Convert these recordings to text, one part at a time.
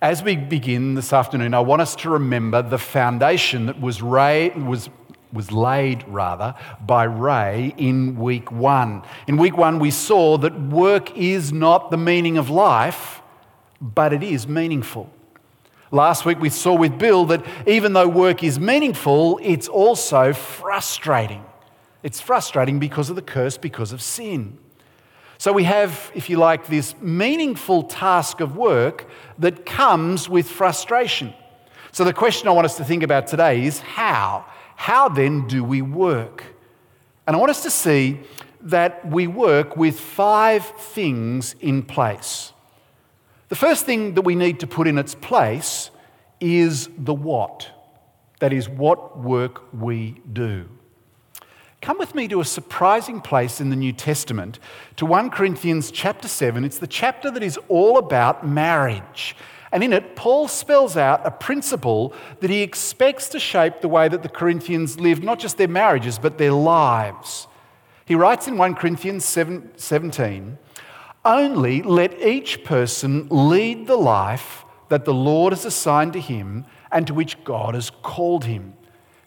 As we begin this afternoon, I want us to remember the foundation that was, was, was laid rather by Ray in week one. In week one, we saw that work is not the meaning of life, but it is meaningful. Last week, we saw with Bill that even though work is meaningful, it's also frustrating. It's frustrating because of the curse, because of sin. So we have, if you like, this meaningful task of work that comes with frustration. So the question I want us to think about today is how? How then do we work? And I want us to see that we work with five things in place. The first thing that we need to put in its place is the what. That is, what work we do. Come with me to a surprising place in the New Testament, to 1 Corinthians chapter 7. It's the chapter that is all about marriage. And in it, Paul spells out a principle that he expects to shape the way that the Corinthians lived, not just their marriages, but their lives. He writes in 1 Corinthians 7, 17 Only let each person lead the life that the Lord has assigned to him and to which God has called him.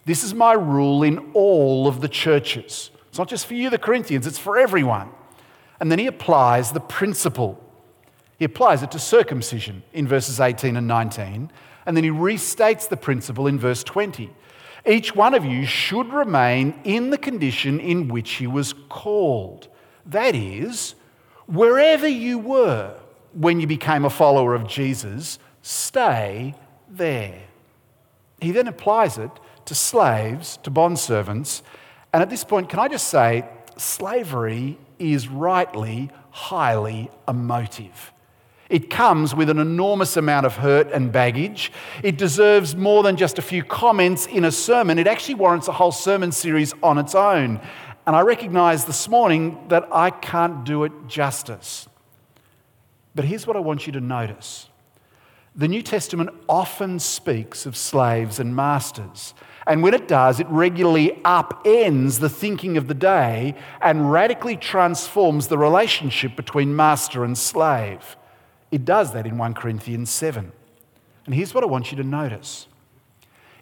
This is my rule in all of the churches. It's not just for you, the Corinthians, it's for everyone. And then he applies the principle. He applies it to circumcision in verses 18 and 19. And then he restates the principle in verse 20. Each one of you should remain in the condition in which he was called. That is, wherever you were when you became a follower of Jesus, stay there. He then applies it to slaves, to bondservants. And at this point, can I just say, slavery is rightly highly emotive. It comes with an enormous amount of hurt and baggage. It deserves more than just a few comments in a sermon. It actually warrants a whole sermon series on its own. And I recognize this morning that I can't do it justice. But here's what I want you to notice the New Testament often speaks of slaves and masters. And when it does, it regularly upends the thinking of the day and radically transforms the relationship between master and slave. It does that in 1 Corinthians 7. And here's what I want you to notice.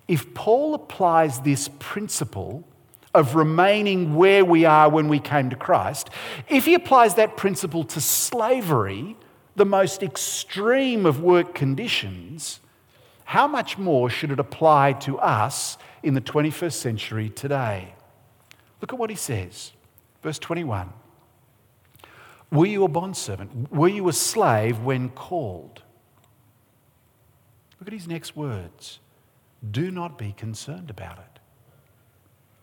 If Paul applies this principle of remaining where we are when we came to Christ, if he applies that principle to slavery, the most extreme of work conditions, how much more should it apply to us in the 21st century today? Look at what he says. Verse 21. Were you a bondservant? Were you a slave when called? Look at his next words. Do not be concerned about it.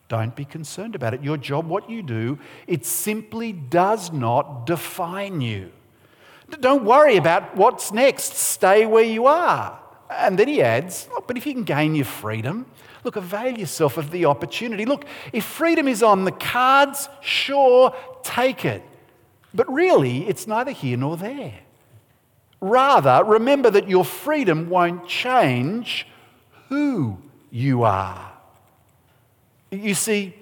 Don't be concerned about it. Your job, what you do, it simply does not define you. Don't worry about what's next. Stay where you are. And then he adds, but if you can gain your freedom, look, avail yourself of the opportunity. Look, if freedom is on the cards, sure, take it. But really, it's neither here nor there. Rather, remember that your freedom won't change who you are. You see,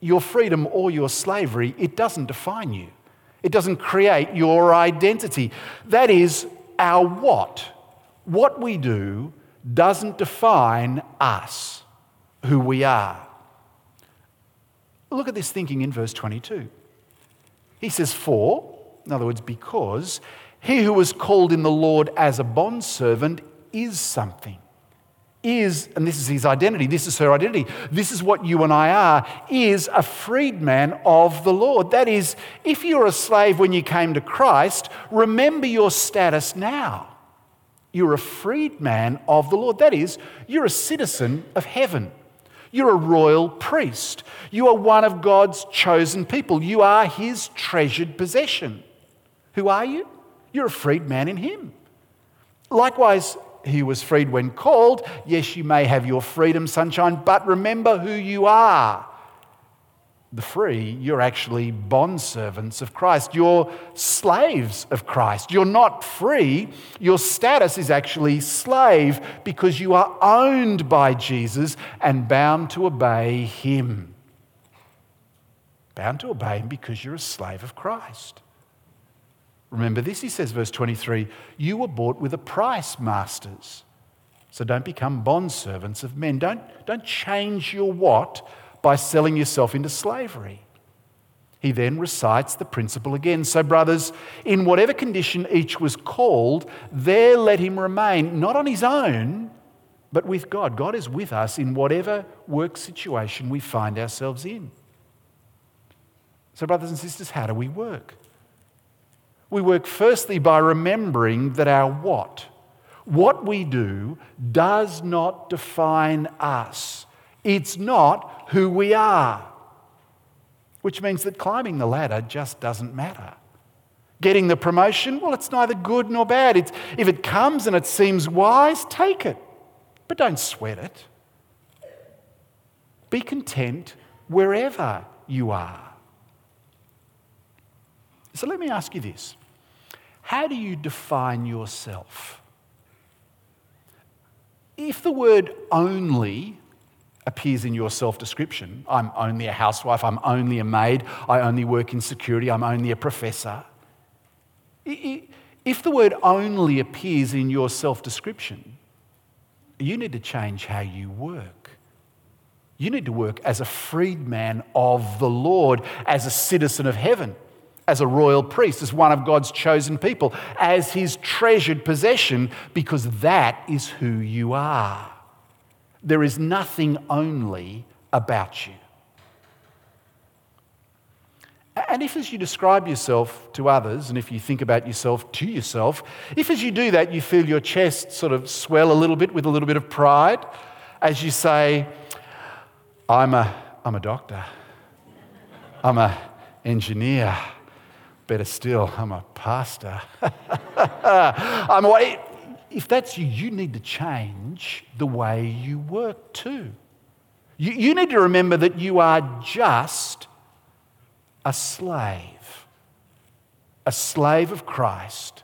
your freedom or your slavery, it doesn't define you. It doesn't create your identity. That is our what. What we do doesn't define us, who we are. Look at this thinking in verse 22. He says, For, in other words, because he who was called in the Lord as a bondservant is something is, and this is his identity, this is her identity, this is what you and I are, is a freedman of the Lord. That is, if you're a slave when you came to Christ, remember your status now. You're a freedman of the Lord. That is, you're a citizen of heaven. You're a royal priest. You are one of God's chosen people. You are his treasured possession. Who are you? You're a freedman in him. Likewise, he was freed when called. Yes, you may have your freedom, sunshine, but remember who you are. The free, you're actually bondservants of Christ. You're slaves of Christ. You're not free. Your status is actually slave because you are owned by Jesus and bound to obey him. Bound to obey him because you're a slave of Christ. Remember this, he says, verse 23 You were bought with a price, masters. So don't become bondservants of men. Don't, don't change your what by selling yourself into slavery. He then recites the principle again. So, brothers, in whatever condition each was called, there let him remain, not on his own, but with God. God is with us in whatever work situation we find ourselves in. So, brothers and sisters, how do we work? We work firstly by remembering that our what, what we do, does not define us. It's not who we are which means that climbing the ladder just doesn't matter. Getting the promotion, well, it's neither good nor bad. It's, if it comes and it seems wise, take it, but don't sweat it. Be content wherever you are. So let me ask you this How do you define yourself? If the word only appears in your self description. I'm only a housewife, I'm only a maid, I only work in security, I'm only a professor. If the word only appears in your self description, you need to change how you work. You need to work as a freedman of the Lord, as a citizen of heaven, as a royal priest, as one of God's chosen people, as his treasured possession, because that is who you are. There is nothing only about you. And if, as you describe yourself to others, and if you think about yourself to yourself, if as you do that you feel your chest sort of swell a little bit with a little bit of pride, as you say, I'm a, I'm a doctor, I'm an engineer, better still, I'm a pastor, I'm a, if that's you, you need to change the way you work too. You, you need to remember that you are just a slave, a slave of Christ,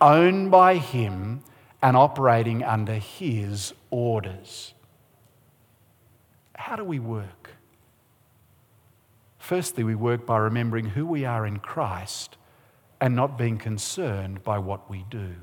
owned by Him and operating under His orders. How do we work? Firstly, we work by remembering who we are in Christ and not being concerned by what we do.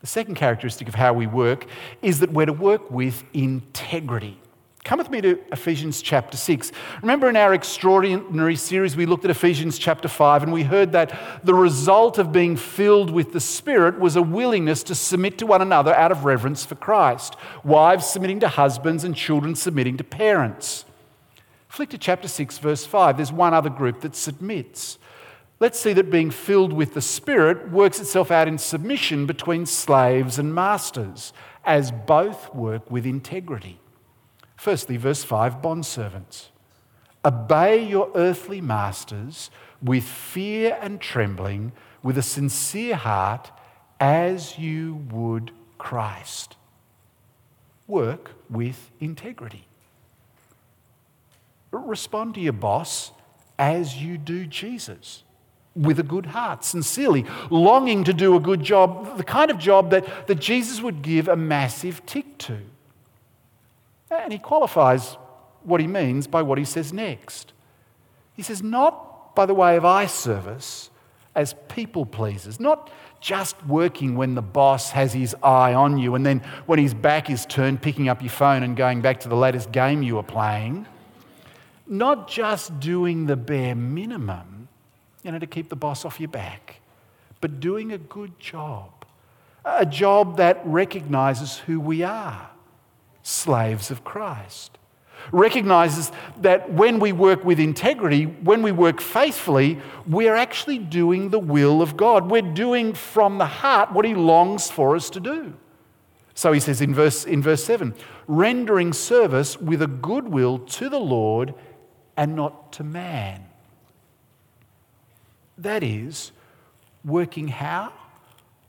The second characteristic of how we work is that we're to work with integrity. Come with me to Ephesians chapter 6. Remember in our extraordinary series, we looked at Ephesians chapter 5 and we heard that the result of being filled with the Spirit was a willingness to submit to one another out of reverence for Christ. Wives submitting to husbands and children submitting to parents. Flick to chapter 6, verse 5. There's one other group that submits. Let's see that being filled with the Spirit works itself out in submission between slaves and masters, as both work with integrity. Firstly, verse 5 bondservants. Obey your earthly masters with fear and trembling, with a sincere heart, as you would Christ. Work with integrity. Respond to your boss as you do Jesus with a good heart, sincerely, longing to do a good job, the kind of job that, that Jesus would give a massive tick to. And he qualifies what he means by what he says next. He says, not by the way of eye service as people pleasers, not just working when the boss has his eye on you and then when his back is turned, picking up your phone and going back to the latest game you were playing. Not just doing the bare minimum you know, to keep the boss off your back, but doing a good job. A job that recognizes who we are slaves of Christ. Recognizes that when we work with integrity, when we work faithfully, we're actually doing the will of God. We're doing from the heart what He longs for us to do. So he says in verse, in verse 7 rendering service with a good will to the Lord and not to man. That is, working how?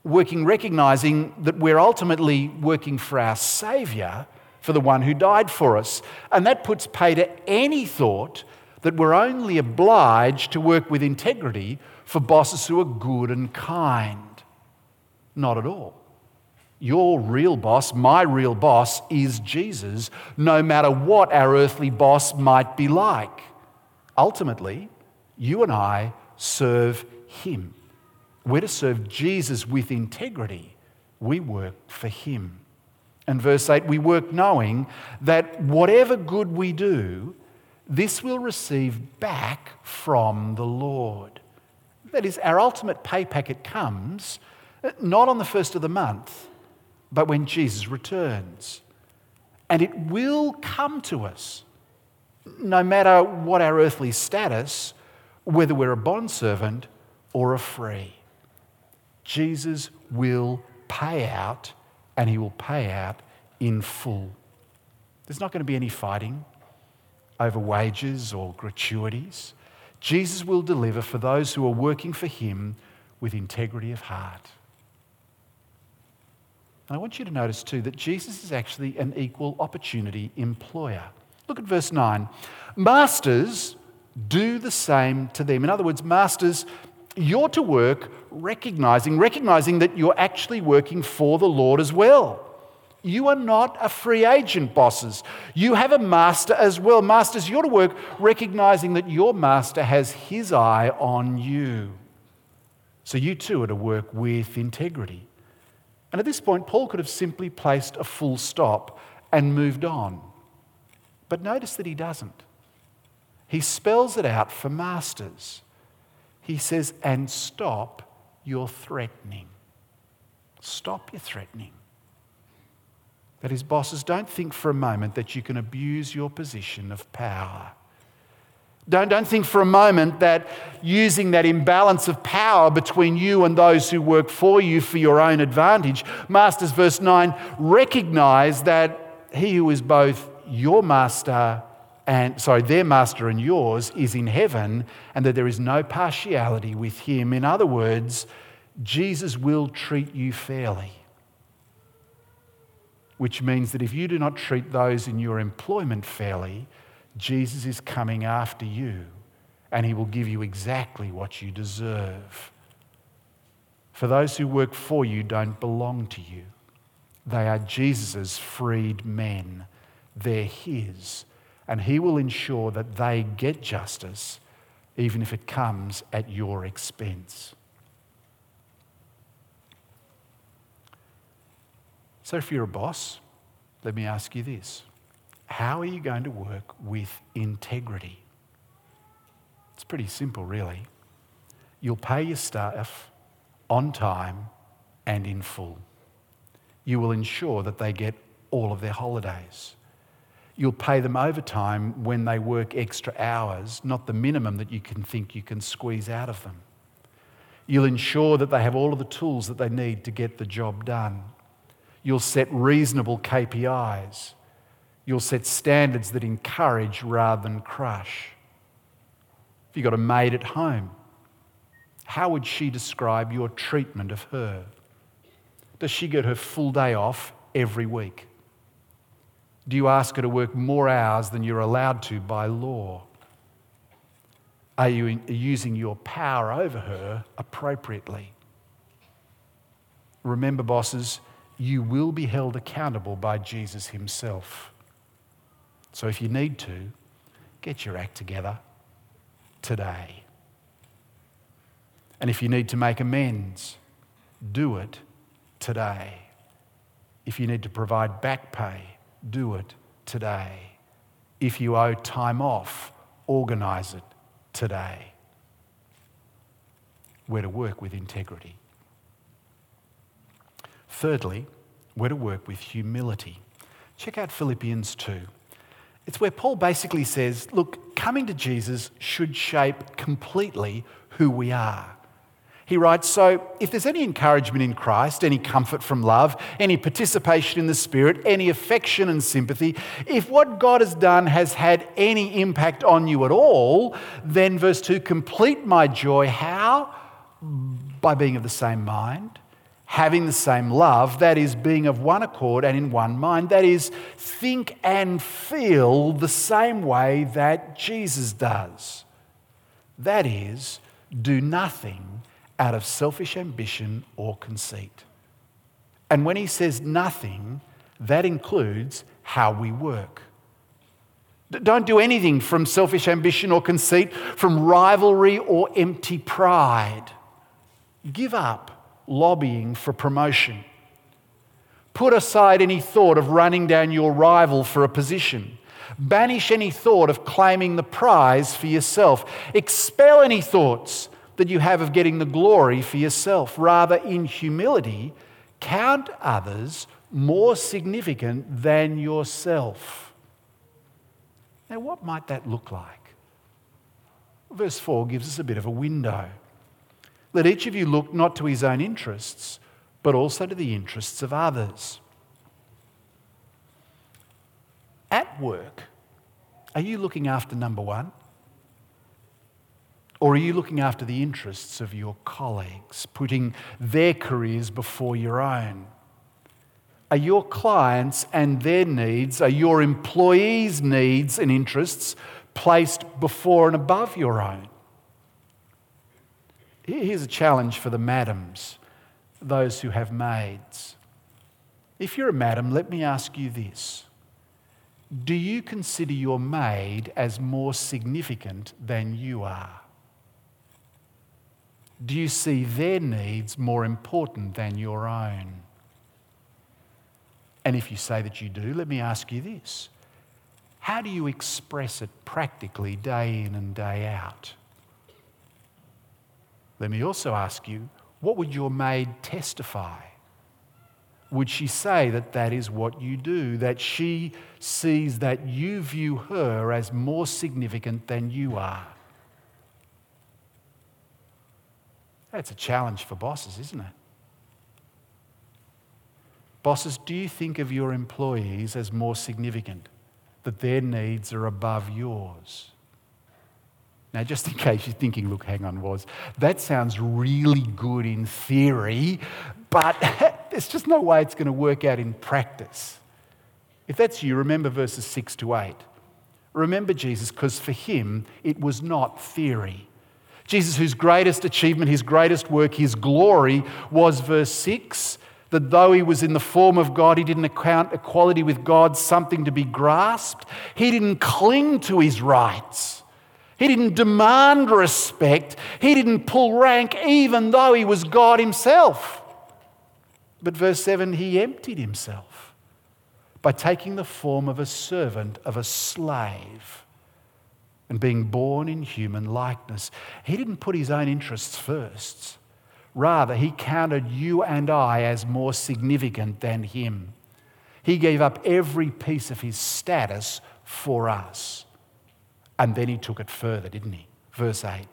Working recognizing that we're ultimately working for our Saviour, for the one who died for us. And that puts pay to any thought that we're only obliged to work with integrity for bosses who are good and kind. Not at all. Your real boss, my real boss, is Jesus, no matter what our earthly boss might be like. Ultimately, you and I serve Him. We're to serve Jesus with integrity. We work for Him. And verse 8, we work knowing that whatever good we do, this will receive back from the Lord. That is, our ultimate pay packet comes uh, not on the first of the month, but when Jesus returns. And it will come to us, no matter what our earthly status, whether we're a bondservant or a free. Jesus will pay out, and he will pay out in full. There's not going to be any fighting over wages or gratuities. Jesus will deliver for those who are working for him with integrity of heart. And I want you to notice too that Jesus is actually an equal opportunity employer. Look at verse 9. Masters, do the same to them. In other words, masters, you're to work recognizing, recognizing that you're actually working for the Lord as well. You are not a free agent, bosses. You have a master as well. Masters, you're to work recognizing that your master has his eye on you. So you too are to work with integrity. And at this point, Paul could have simply placed a full stop and moved on. But notice that he doesn't. He spells it out for masters. He says, and stop your threatening. Stop your threatening. That is, bosses, don't think for a moment that you can abuse your position of power. Don't, don't think for a moment that using that imbalance of power between you and those who work for you for your own advantage. Masters, verse 9, recognize that he who is both your master and, sorry, their master and yours is in heaven, and that there is no partiality with him. In other words, Jesus will treat you fairly which means that if you do not treat those in your employment fairly, Jesus is coming after you and he will give you exactly what you deserve. For those who work for you don't belong to you. They are Jesus' freed men. They're his. And he will ensure that they get justice, even if it comes at your expense. So, if you're a boss, let me ask you this How are you going to work with integrity? It's pretty simple, really. You'll pay your staff on time and in full. You will ensure that they get all of their holidays. You'll pay them overtime when they work extra hours, not the minimum that you can think you can squeeze out of them. You'll ensure that they have all of the tools that they need to get the job done. You'll set reasonable KPIs. You'll set standards that encourage rather than crush. If you've got a maid at home, how would she describe your treatment of her? Does she get her full day off every week? Do you ask her to work more hours than you're allowed to by law? Are you using your power over her appropriately? Remember, bosses, you will be held accountable by Jesus himself. So if you need to, get your act together today. And if you need to make amends, do it today. If you need to provide back pay, do it today. If you owe time off, organise it today. We're to work with integrity. Thirdly, we're to work with humility. Check out Philippians 2. It's where Paul basically says, look, coming to Jesus should shape completely who we are. He writes, So if there's any encouragement in Christ, any comfort from love, any participation in the Spirit, any affection and sympathy, if what God has done has had any impact on you at all, then verse 2 complete my joy. How? By being of the same mind having the same love, that is, being of one accord and in one mind, that is, think and feel the same way that Jesus does. That is, do nothing out of selfish ambition or conceit. And when he says nothing, that includes how we work. Don't do anything from selfish ambition or conceit, from rivalry or empty pride. Give up lobbying for promotion. Put aside any thought of running down your rival for a position. Banish any thought of claiming the prize for yourself. Expel any thoughts that you have of getting the glory for yourself. Rather, in humility, count others more significant than yourself. Now, what might that look like? Verse 4 gives us a bit of a window. Let each of you look not to his own interests, but also to the interests of others. At work, are you looking after number one? Or are you looking after the interests of your colleagues, putting their careers before your own? Are your clients and their needs, are your employees' needs and interests placed before and above your own? Here's a challenge for the madams, those who have maids. If you're a madam, let me ask you this Do you consider your maid as more significant than you are? Do you see their needs more important than your own? And if you say that you do, let me ask you this How do you express it practically day in and day out? Let me also ask you what would your maid testify? Would she say that that is what you do, that she sees that you view her as more significant than you are? That's a challenge for bosses, isn't it? Bosses, do you think of your employees as more significant, that their needs are above yours? Now, just in case you're thinking, look, hang on, was that sounds really good in theory, but there's just no way it's going to work out in practice. If that's you, remember verses 6 to 8. Remember Jesus, because for him, it was not theory. Jesus, whose greatest achievement, his greatest work, his glory was verse 6 that though he was in the form of God, he didn't account equality with God something to be grasped. He didn't cling to his rights. He didn't demand respect. He didn't pull rank, even though he was God himself. But verse 7 he emptied himself by taking the form of a servant, of a slave, and being born in human likeness. He didn't put his own interests first. Rather, he counted you and I as more significant than him. He gave up every piece of his status for us. And then he took it further, didn't he? Verse 8.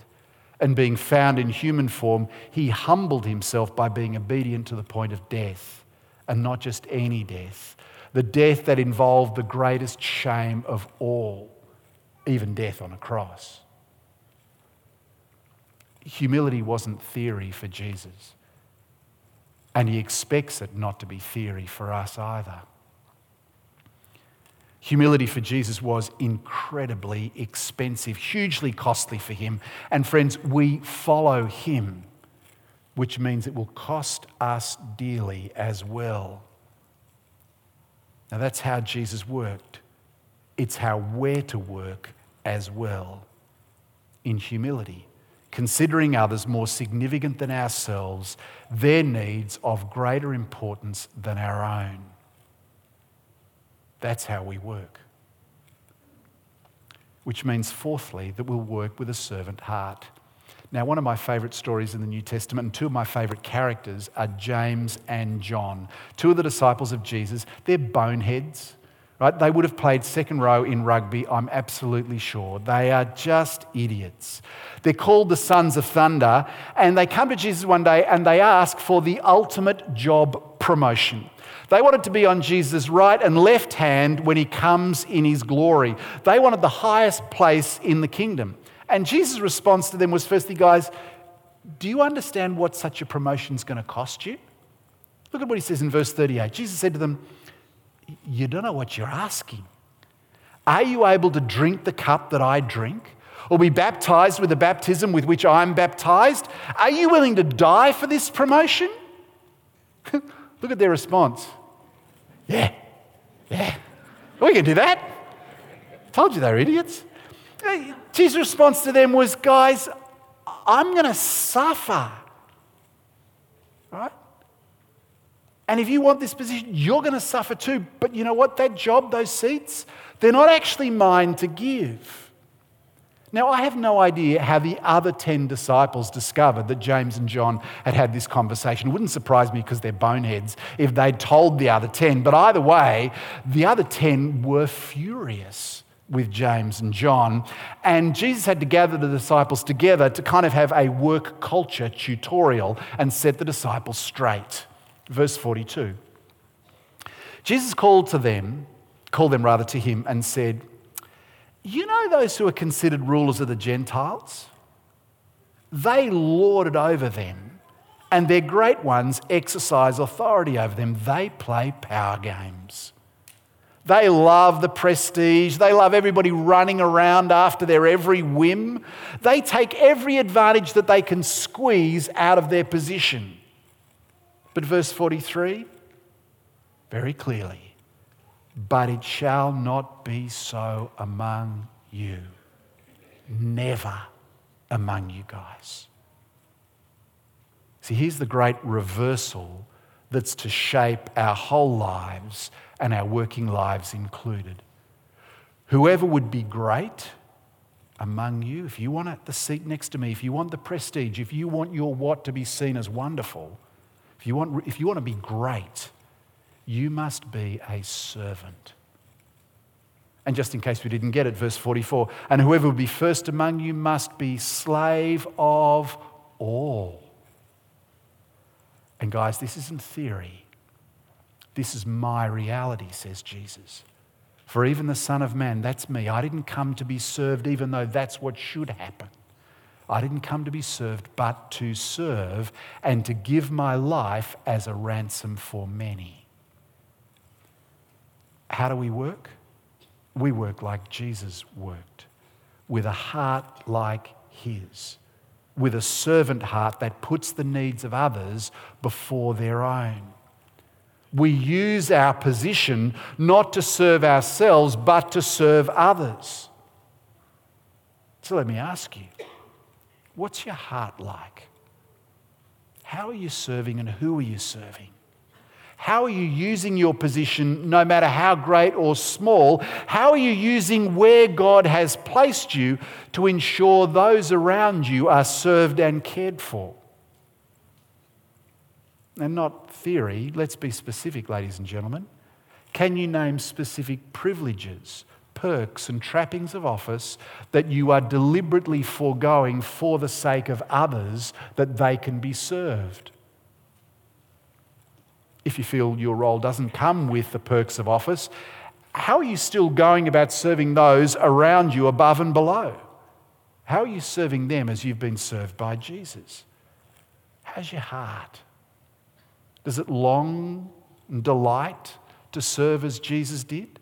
And being found in human form, he humbled himself by being obedient to the point of death, and not just any death, the death that involved the greatest shame of all, even death on a cross. Humility wasn't theory for Jesus, and he expects it not to be theory for us either. Humility for Jesus was incredibly expensive, hugely costly for him. And friends, we follow him, which means it will cost us dearly as well. Now, that's how Jesus worked. It's how we're to work as well in humility, considering others more significant than ourselves, their needs of greater importance than our own. That's how we work. Which means, fourthly, that we'll work with a servant heart. Now, one of my favourite stories in the New Testament, and two of my favourite characters are James and John, two of the disciples of Jesus. They're boneheads, right? They would have played second row in rugby, I'm absolutely sure. They are just idiots. They're called the sons of thunder, and they come to Jesus one day and they ask for the ultimate job promotion. They wanted to be on Jesus' right and left hand when he comes in his glory. They wanted the highest place in the kingdom. And Jesus' response to them was firstly, guys, do you understand what such a promotion is going to cost you? Look at what he says in verse 38. Jesus said to them, You don't know what you're asking. Are you able to drink the cup that I drink? Or be baptized with the baptism with which I'm baptized? Are you willing to die for this promotion? Look at their response. Yeah, yeah. We can do that. Told you they're idiots. Jesus' response to them was, Guys, I'm going to suffer. Right? And if you want this position, you're going to suffer too. But you know what? That job, those seats, they're not actually mine to give. Now, I have no idea how the other 10 disciples discovered that James and John had had this conversation. It wouldn't surprise me because they're boneheads if they'd told the other 10. But either way, the other 10 were furious with James and John. And Jesus had to gather the disciples together to kind of have a work culture tutorial and set the disciples straight. Verse 42. Jesus called to them, called them rather to him, and said, You know those who are considered rulers of the Gentiles? They lord it over them, and their great ones exercise authority over them. They play power games. They love the prestige. They love everybody running around after their every whim. They take every advantage that they can squeeze out of their position. But verse 43, very clearly, but it shall not be so among you. Never among you guys. See, here's the great reversal that's to shape our whole lives and our working lives included. Whoever would be great among you, if you want the seat next to me, if you want the prestige, if you want your what to be seen as wonderful, if you want, if you want to be great, you must be a servant. And just in case we didn't get it, verse 44 and whoever would be first among you must be slave of all. And guys, this isn't theory. This is my reality, says Jesus. For even the Son of Man, that's me. I didn't come to be served, even though that's what should happen. I didn't come to be served, but to serve and to give my life as a ransom for many. How do we work? We work like Jesus worked, with a heart like his, with a servant heart that puts the needs of others before their own. We use our position not to serve ourselves, but to serve others. So let me ask you what's your heart like? How are you serving and who are you serving? How are you using your position, no matter how great or small? How are you using where God has placed you to ensure those around you are served and cared for? And not theory, let's be specific, ladies and gentlemen. Can you name specific privileges, perks, and trappings of office that you are deliberately foregoing for the sake of others that they can be served? If you feel your role doesn't come with the perks of office, how are you still going about serving those around you above and below? How are you serving them as you've been served by Jesus? How's your heart? Does it long and delight to serve as Jesus did?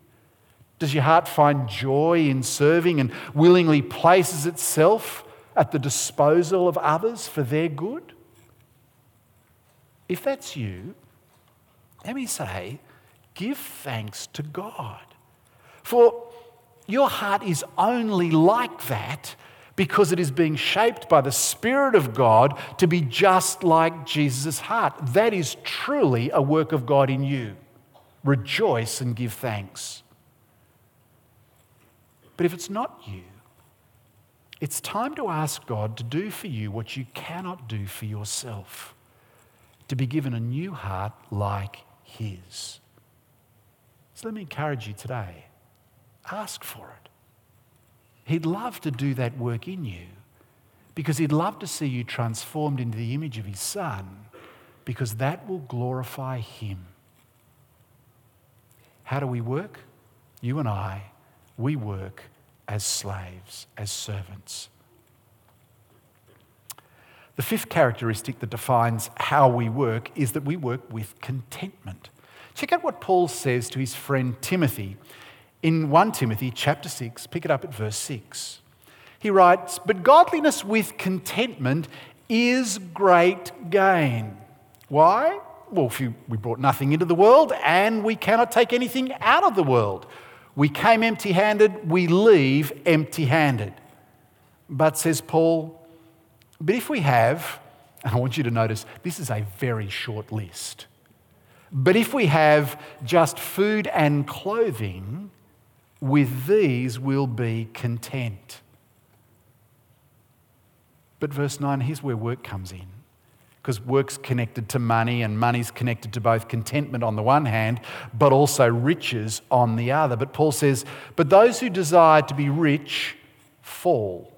Does your heart find joy in serving and willingly places itself at the disposal of others for their good? If that's you, let me say, give thanks to God. For your heart is only like that because it is being shaped by the Spirit of God to be just like Jesus' heart. That is truly a work of God in you. Rejoice and give thanks. But if it's not you, it's time to ask God to do for you what you cannot do for yourself to be given a new heart like His. So let me encourage you today ask for it. He'd love to do that work in you because He'd love to see you transformed into the image of His Son because that will glorify Him. How do we work? You and I, we work as slaves, as servants. The fifth characteristic that defines how we work is that we work with contentment. Check out what Paul says to his friend Timothy in 1 Timothy chapter 6, pick it up at verse 6. He writes, But godliness with contentment is great gain. Why? Well, we brought nothing into the world and we cannot take anything out of the world. We came empty handed, we leave empty handed. But, says Paul, but if we have, and I want you to notice this is a very short list. But if we have just food and clothing, with these we'll be content. But verse 9, here's where work comes in. Because work's connected to money, and money's connected to both contentment on the one hand, but also riches on the other. But Paul says, But those who desire to be rich fall.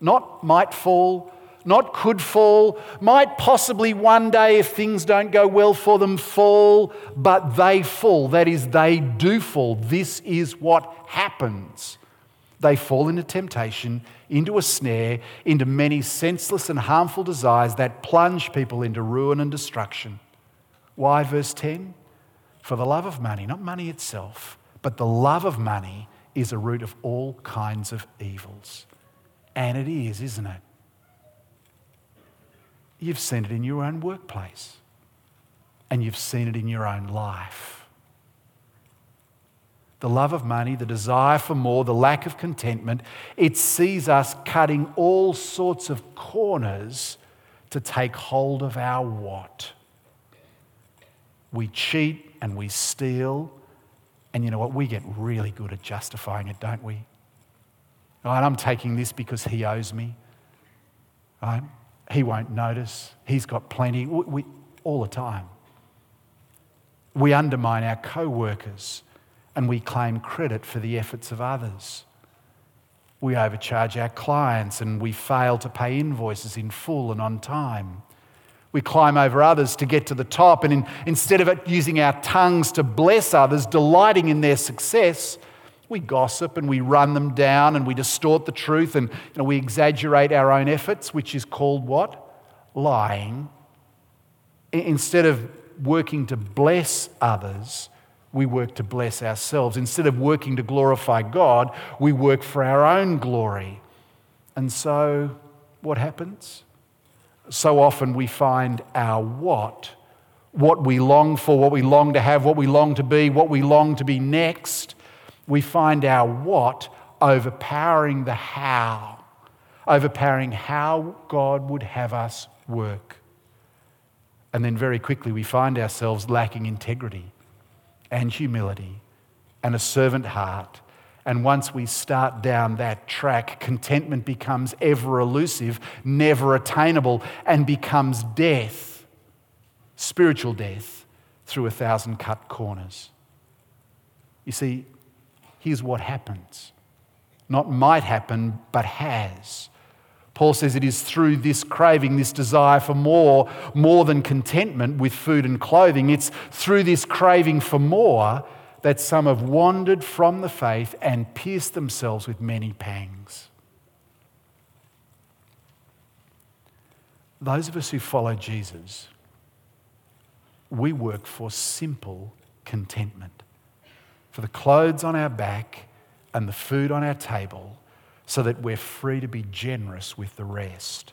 Not might fall, not could fall, might possibly one day, if things don't go well for them, fall, but they fall. That is, they do fall. This is what happens. They fall into temptation, into a snare, into many senseless and harmful desires that plunge people into ruin and destruction. Why, verse 10? For the love of money, not money itself, but the love of money is a root of all kinds of evils. And it is, isn't it? You've seen it in your own workplace, and you've seen it in your own life. The love of money, the desire for more, the lack of contentment, it sees us cutting all sorts of corners to take hold of our what. We cheat and we steal, and you know what? We get really good at justifying it, don't we? Right, I'm taking this because he owes me. He won't notice. He's got plenty. We, we, all the time. We undermine our co workers and we claim credit for the efforts of others. We overcharge our clients and we fail to pay invoices in full and on time. We climb over others to get to the top, and in, instead of using our tongues to bless others, delighting in their success, we gossip and we run them down and we distort the truth and you know, we exaggerate our own efforts, which is called what? Lying. Instead of working to bless others, we work to bless ourselves. Instead of working to glorify God, we work for our own glory. And so, what happens? So often we find our what, what we long for, what we long to have, what we long to be, what we long to be next we find our what overpowering the how, overpowering how God would have us work. And then very quickly we find ourselves lacking integrity and humility and a servant heart. And once we start down that track, contentment becomes ever elusive, never attainable, and becomes death, spiritual death, through a thousand cut corners. You see, here's what happens. Not might happen, but has. Paul says it is through this craving, this desire for more, more than contentment with food and clothing, it's through this craving for more that some have wandered from the faith and pierced themselves with many pangs. Those of us who follow Jesus, we work for simple contentment for the clothes on our back and the food on our table so that we're free to be generous with the rest.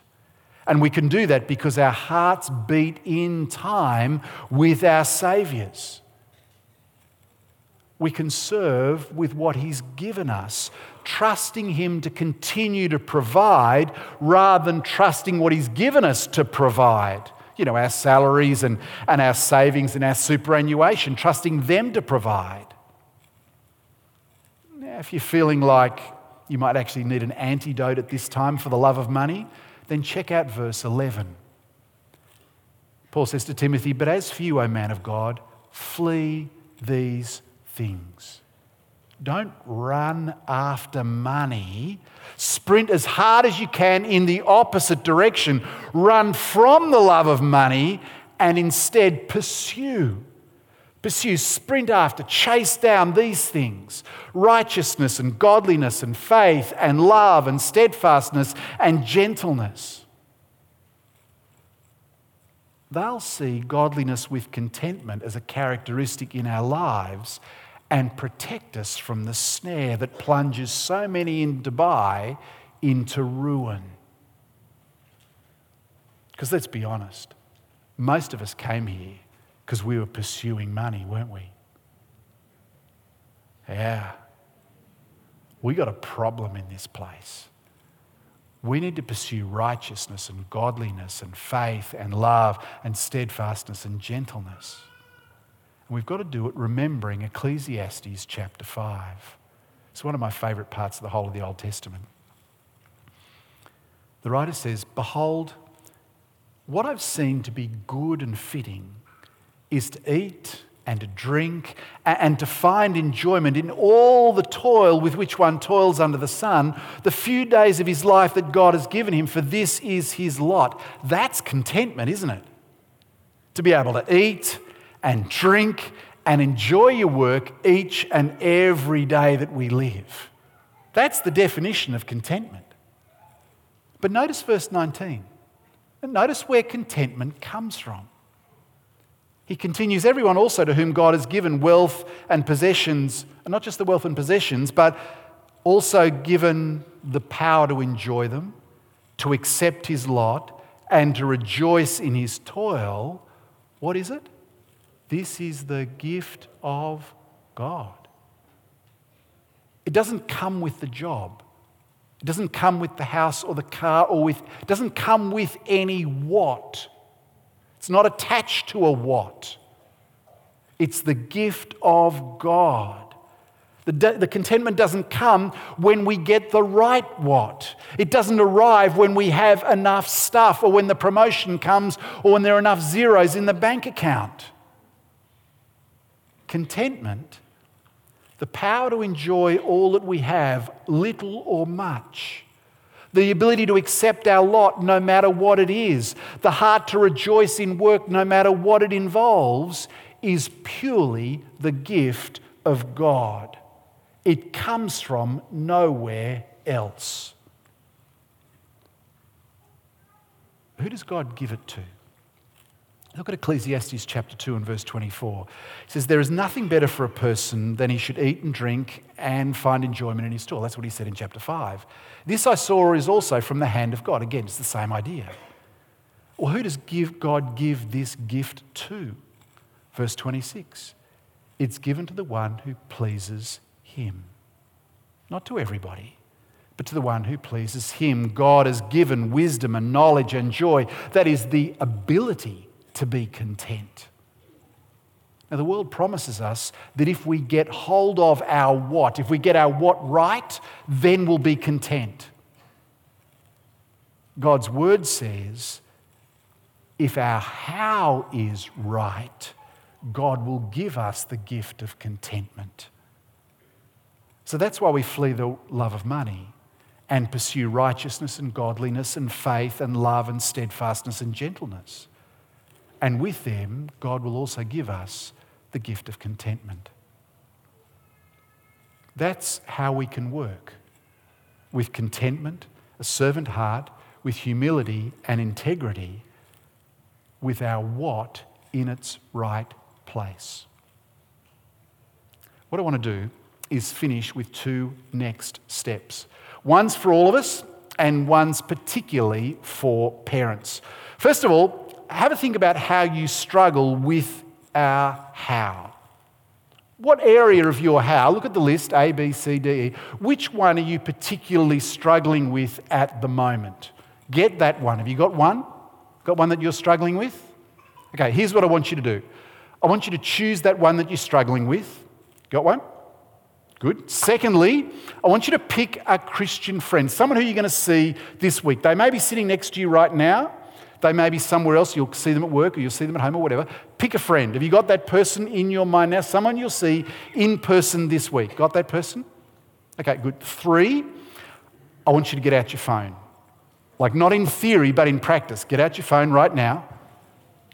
And we can do that because our hearts beat in time with our Saviour's. We can serve with what He's given us, trusting Him to continue to provide rather than trusting what He's given us to provide. You know, our salaries and, and our savings and our superannuation, trusting them to provide Now, if you're feeling like you might actually need an antidote at this time for the love of money, then check out verse 11. Paul says to Timothy, But as for you, O man of God, flee these things. Don't run after money. Sprint as hard as you can in the opposite direction. Run from the love of money and instead pursue Pursue, sprint after, chase down these things righteousness and godliness and faith and love and steadfastness and gentleness. They'll see godliness with contentment as a characteristic in our lives and protect us from the snare that plunges so many in Dubai into ruin. Because let's be honest, most of us came here because we were pursuing money, weren't we? Yeah, we got a problem in this place. We need to pursue righteousness and godliness and faith and love and steadfastness and gentleness. And we've got to do it remembering Ecclesiastes chapter 5. It's one of my favourite parts of the whole of the Old Testament. The writer says, Behold, what I've seen to be good and fitting is to eat and to drink and to find enjoyment in all the toil with which one toils under the sun, the few days of his life that God has given him, for this is his lot. That's contentment, isn't it? To be able to eat and drink and enjoy your work each and every day that we live. That's the definition of contentment. But notice verse 19. And notice where contentment comes from. He continues, everyone also to whom God has given wealth and possessions, and not just the wealth and possessions, but also given the power to enjoy them, to accept his lot, and to rejoice in his toil. What is it? This is the gift of God. It doesn't come with the job. It doesn't come with the house or the car or with, it doesn't come with any what. It's not attached to a what. It's the gift of God. The, the, contentment doesn't come when we get the right what. It doesn't arrive when we have enough stuff or when the promotion comes or when there are enough zeros in the bank account. Contentment the power to enjoy all that we have, little or much. The ability to accept our lot no matter what it is. The heart to rejoice in work no matter what it involves is purely the gift of God. It comes from nowhere else. Who does God give it to? Look at Ecclesiastes chapter 2 and verse 24. It says, There is nothing better for a person than he should eat and drink and find enjoyment in his store. That's what he said in chapter 5. This I saw is also from the hand of God. Again, it's the same idea. Well, who does give God give this gift to? Verse 26. It's given to the one who pleases him. Not to everybody, but to the one who pleases him. God has given wisdom and knowledge and joy. That is the ability to be content. Now, the world promises us that if we get hold of our what, if we get our what right, then we'll be content. God's word says if our how is right, God will give us the gift of contentment. So that's why we flee the love of money and pursue righteousness and godliness and faith and love and steadfastness and gentleness. And with them, God will also give us the gift of contentment. That's how we can work with contentment, a servant heart, with humility and integrity, with our what in its right place. What I want to do is finish with two next steps. One's for all of us, and one's particularly for parents. First of all, have a think about how you struggle with our how. What area of your how, look at the list A, B, C, D, E, which one are you particularly struggling with at the moment? Get that one. Have you got one? Got one that you're struggling with? Okay, here's what I want you to do I want you to choose that one that you're struggling with. Got one? Good. Secondly, I want you to pick a Christian friend, someone who you're going to see this week. They may be sitting next to you right now. They may be somewhere else. You'll see them at work or you'll see them at home or whatever. Pick a friend. Have you got that person in your mind now? Someone you'll see in person this week. Got that person? Okay, good. Three, I want you to get out your phone. Like, not in theory, but in practice. Get out your phone right now.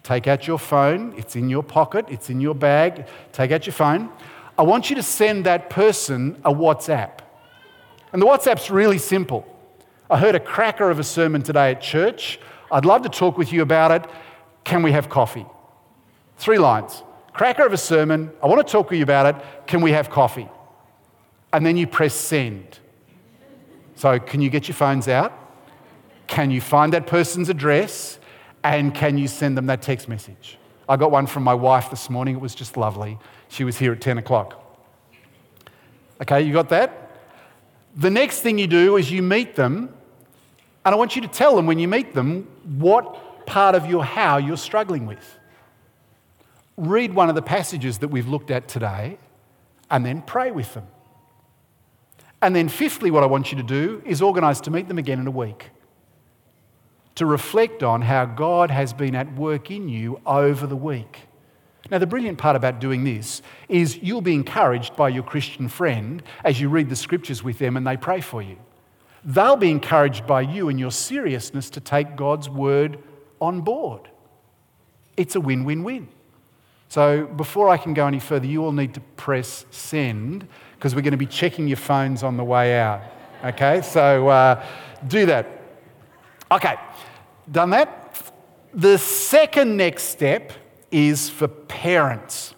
Take out your phone. It's in your pocket, it's in your bag. Take out your phone. I want you to send that person a WhatsApp. And the WhatsApp's really simple. I heard a cracker of a sermon today at church I'd love to talk with you about it. Can we have coffee? Three lines. Cracker of a sermon. I want to talk with you about it. Can we have coffee? And then you press send. So, can you get your phones out? Can you find that person's address? And can you send them that text message? I got one from my wife this morning. It was just lovely. She was here at 10 o'clock. Okay, you got that? The next thing you do is you meet them, and I want you to tell them when you meet them what part of your how you're struggling with. Read one of the passages that we've looked at today, and then pray with them. And then, fifthly, what I want you to do is organise to meet them again in a week to reflect on how God has been at work in you over the week. Now, the brilliant part about doing this is you'll be encouraged by your Christian friend as you read the scriptures with them and they pray for you. They'll be encouraged by you and your seriousness to take God's word on board. It's a win win win. So, before I can go any further, you all need to press send because we're going to be checking your phones on the way out. Okay, so uh, do that. Okay, done that. The second next step is for parents.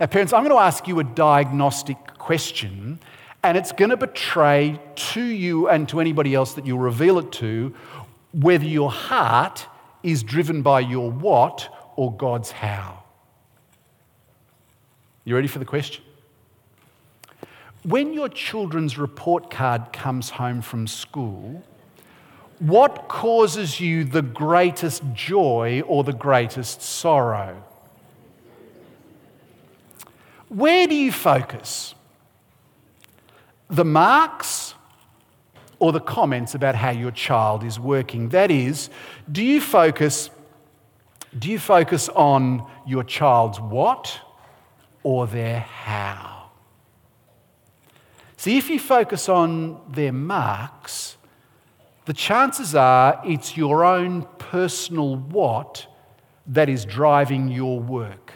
Now, parents, I'm going to ask you a diagnostic question, and it's going to betray to you and to anybody else that you'll reveal it to whether your heart is driven by your what or God's how. You ready for the question? When your children's report card comes home from school, what causes you the greatest joy or the greatest sorrow? Where do you focus? The marks or the comments about how your child is working? That is, do you focus, do you focus on your child's what or their how? See, if you focus on their marks, the chances are it's your own personal what that is driving your work.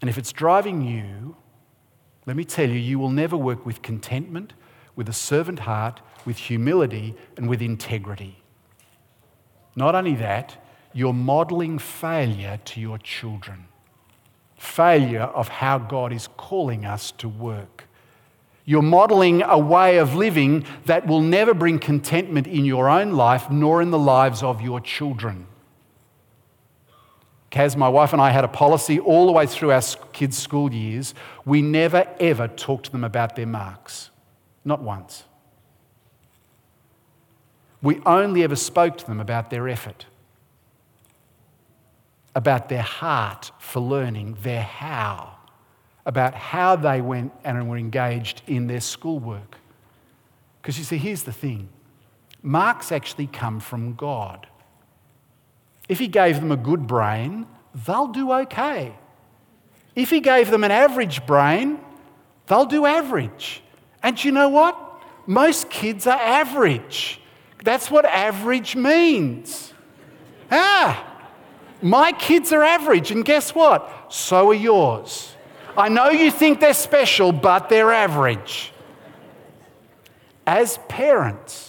And if it's driving you, let me tell you, you will never work with contentment, with a servant heart, with humility, and with integrity. Not only that, you're modeling failure to your children. Failure of how God is calling us to work. You're modeling a way of living that will never bring contentment in your own life nor in the lives of your children. Kaz, my wife and I had a policy all the way through our kids' school years. We never, ever talked to them about their marks. Not once. We only ever spoke to them about their effort, about their heart for learning, their how, about how they went and were engaged in their schoolwork. Because you see, here's the thing marks actually come from God. If he gave them a good brain, they'll do okay. If he gave them an average brain, they'll do average. And you know what? Most kids are average. That's what average means. Ah, my kids are average, and guess what? So are yours. I know you think they're special, but they're average. As parents,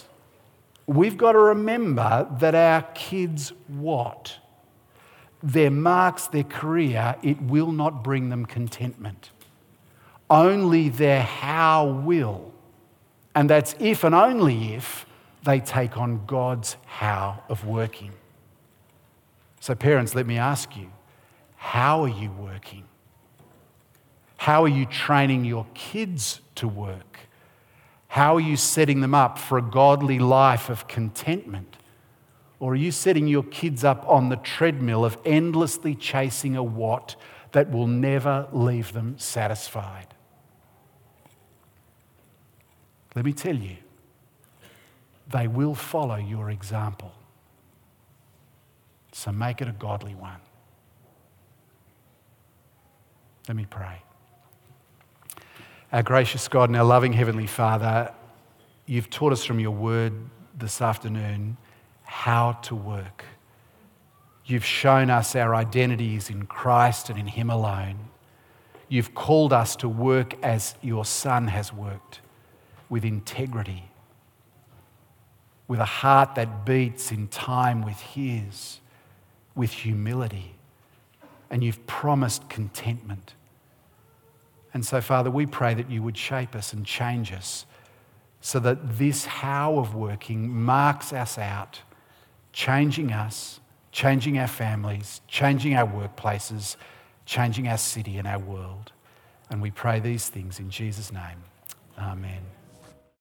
we've got to remember that our kids what? Their marks, their career, it will not bring them contentment. Only their how will. And that's if and only if they take on God's how of working. So, parents, let me ask you how are you working? How are you training your kids to work? How are you setting them up for a godly life of contentment? Or are you setting your kids up on the treadmill of endlessly chasing a what that will never leave them satisfied? Let me tell you, they will follow your example. So make it a godly one. Let me pray. Our gracious God and our loving Heavenly Father, you've taught us from your word this afternoon how to work. You've shown us our identities in Christ and in Him alone. You've called us to work as your Son has worked, with integrity, with a heart that beats in time with His, with humility. And you've promised contentment. And so, Father, we pray that you would shape us and change us so that this how of working marks us out, changing us, changing our families, changing our workplaces, changing our city and our world. And we pray these things in Jesus' name. Amen.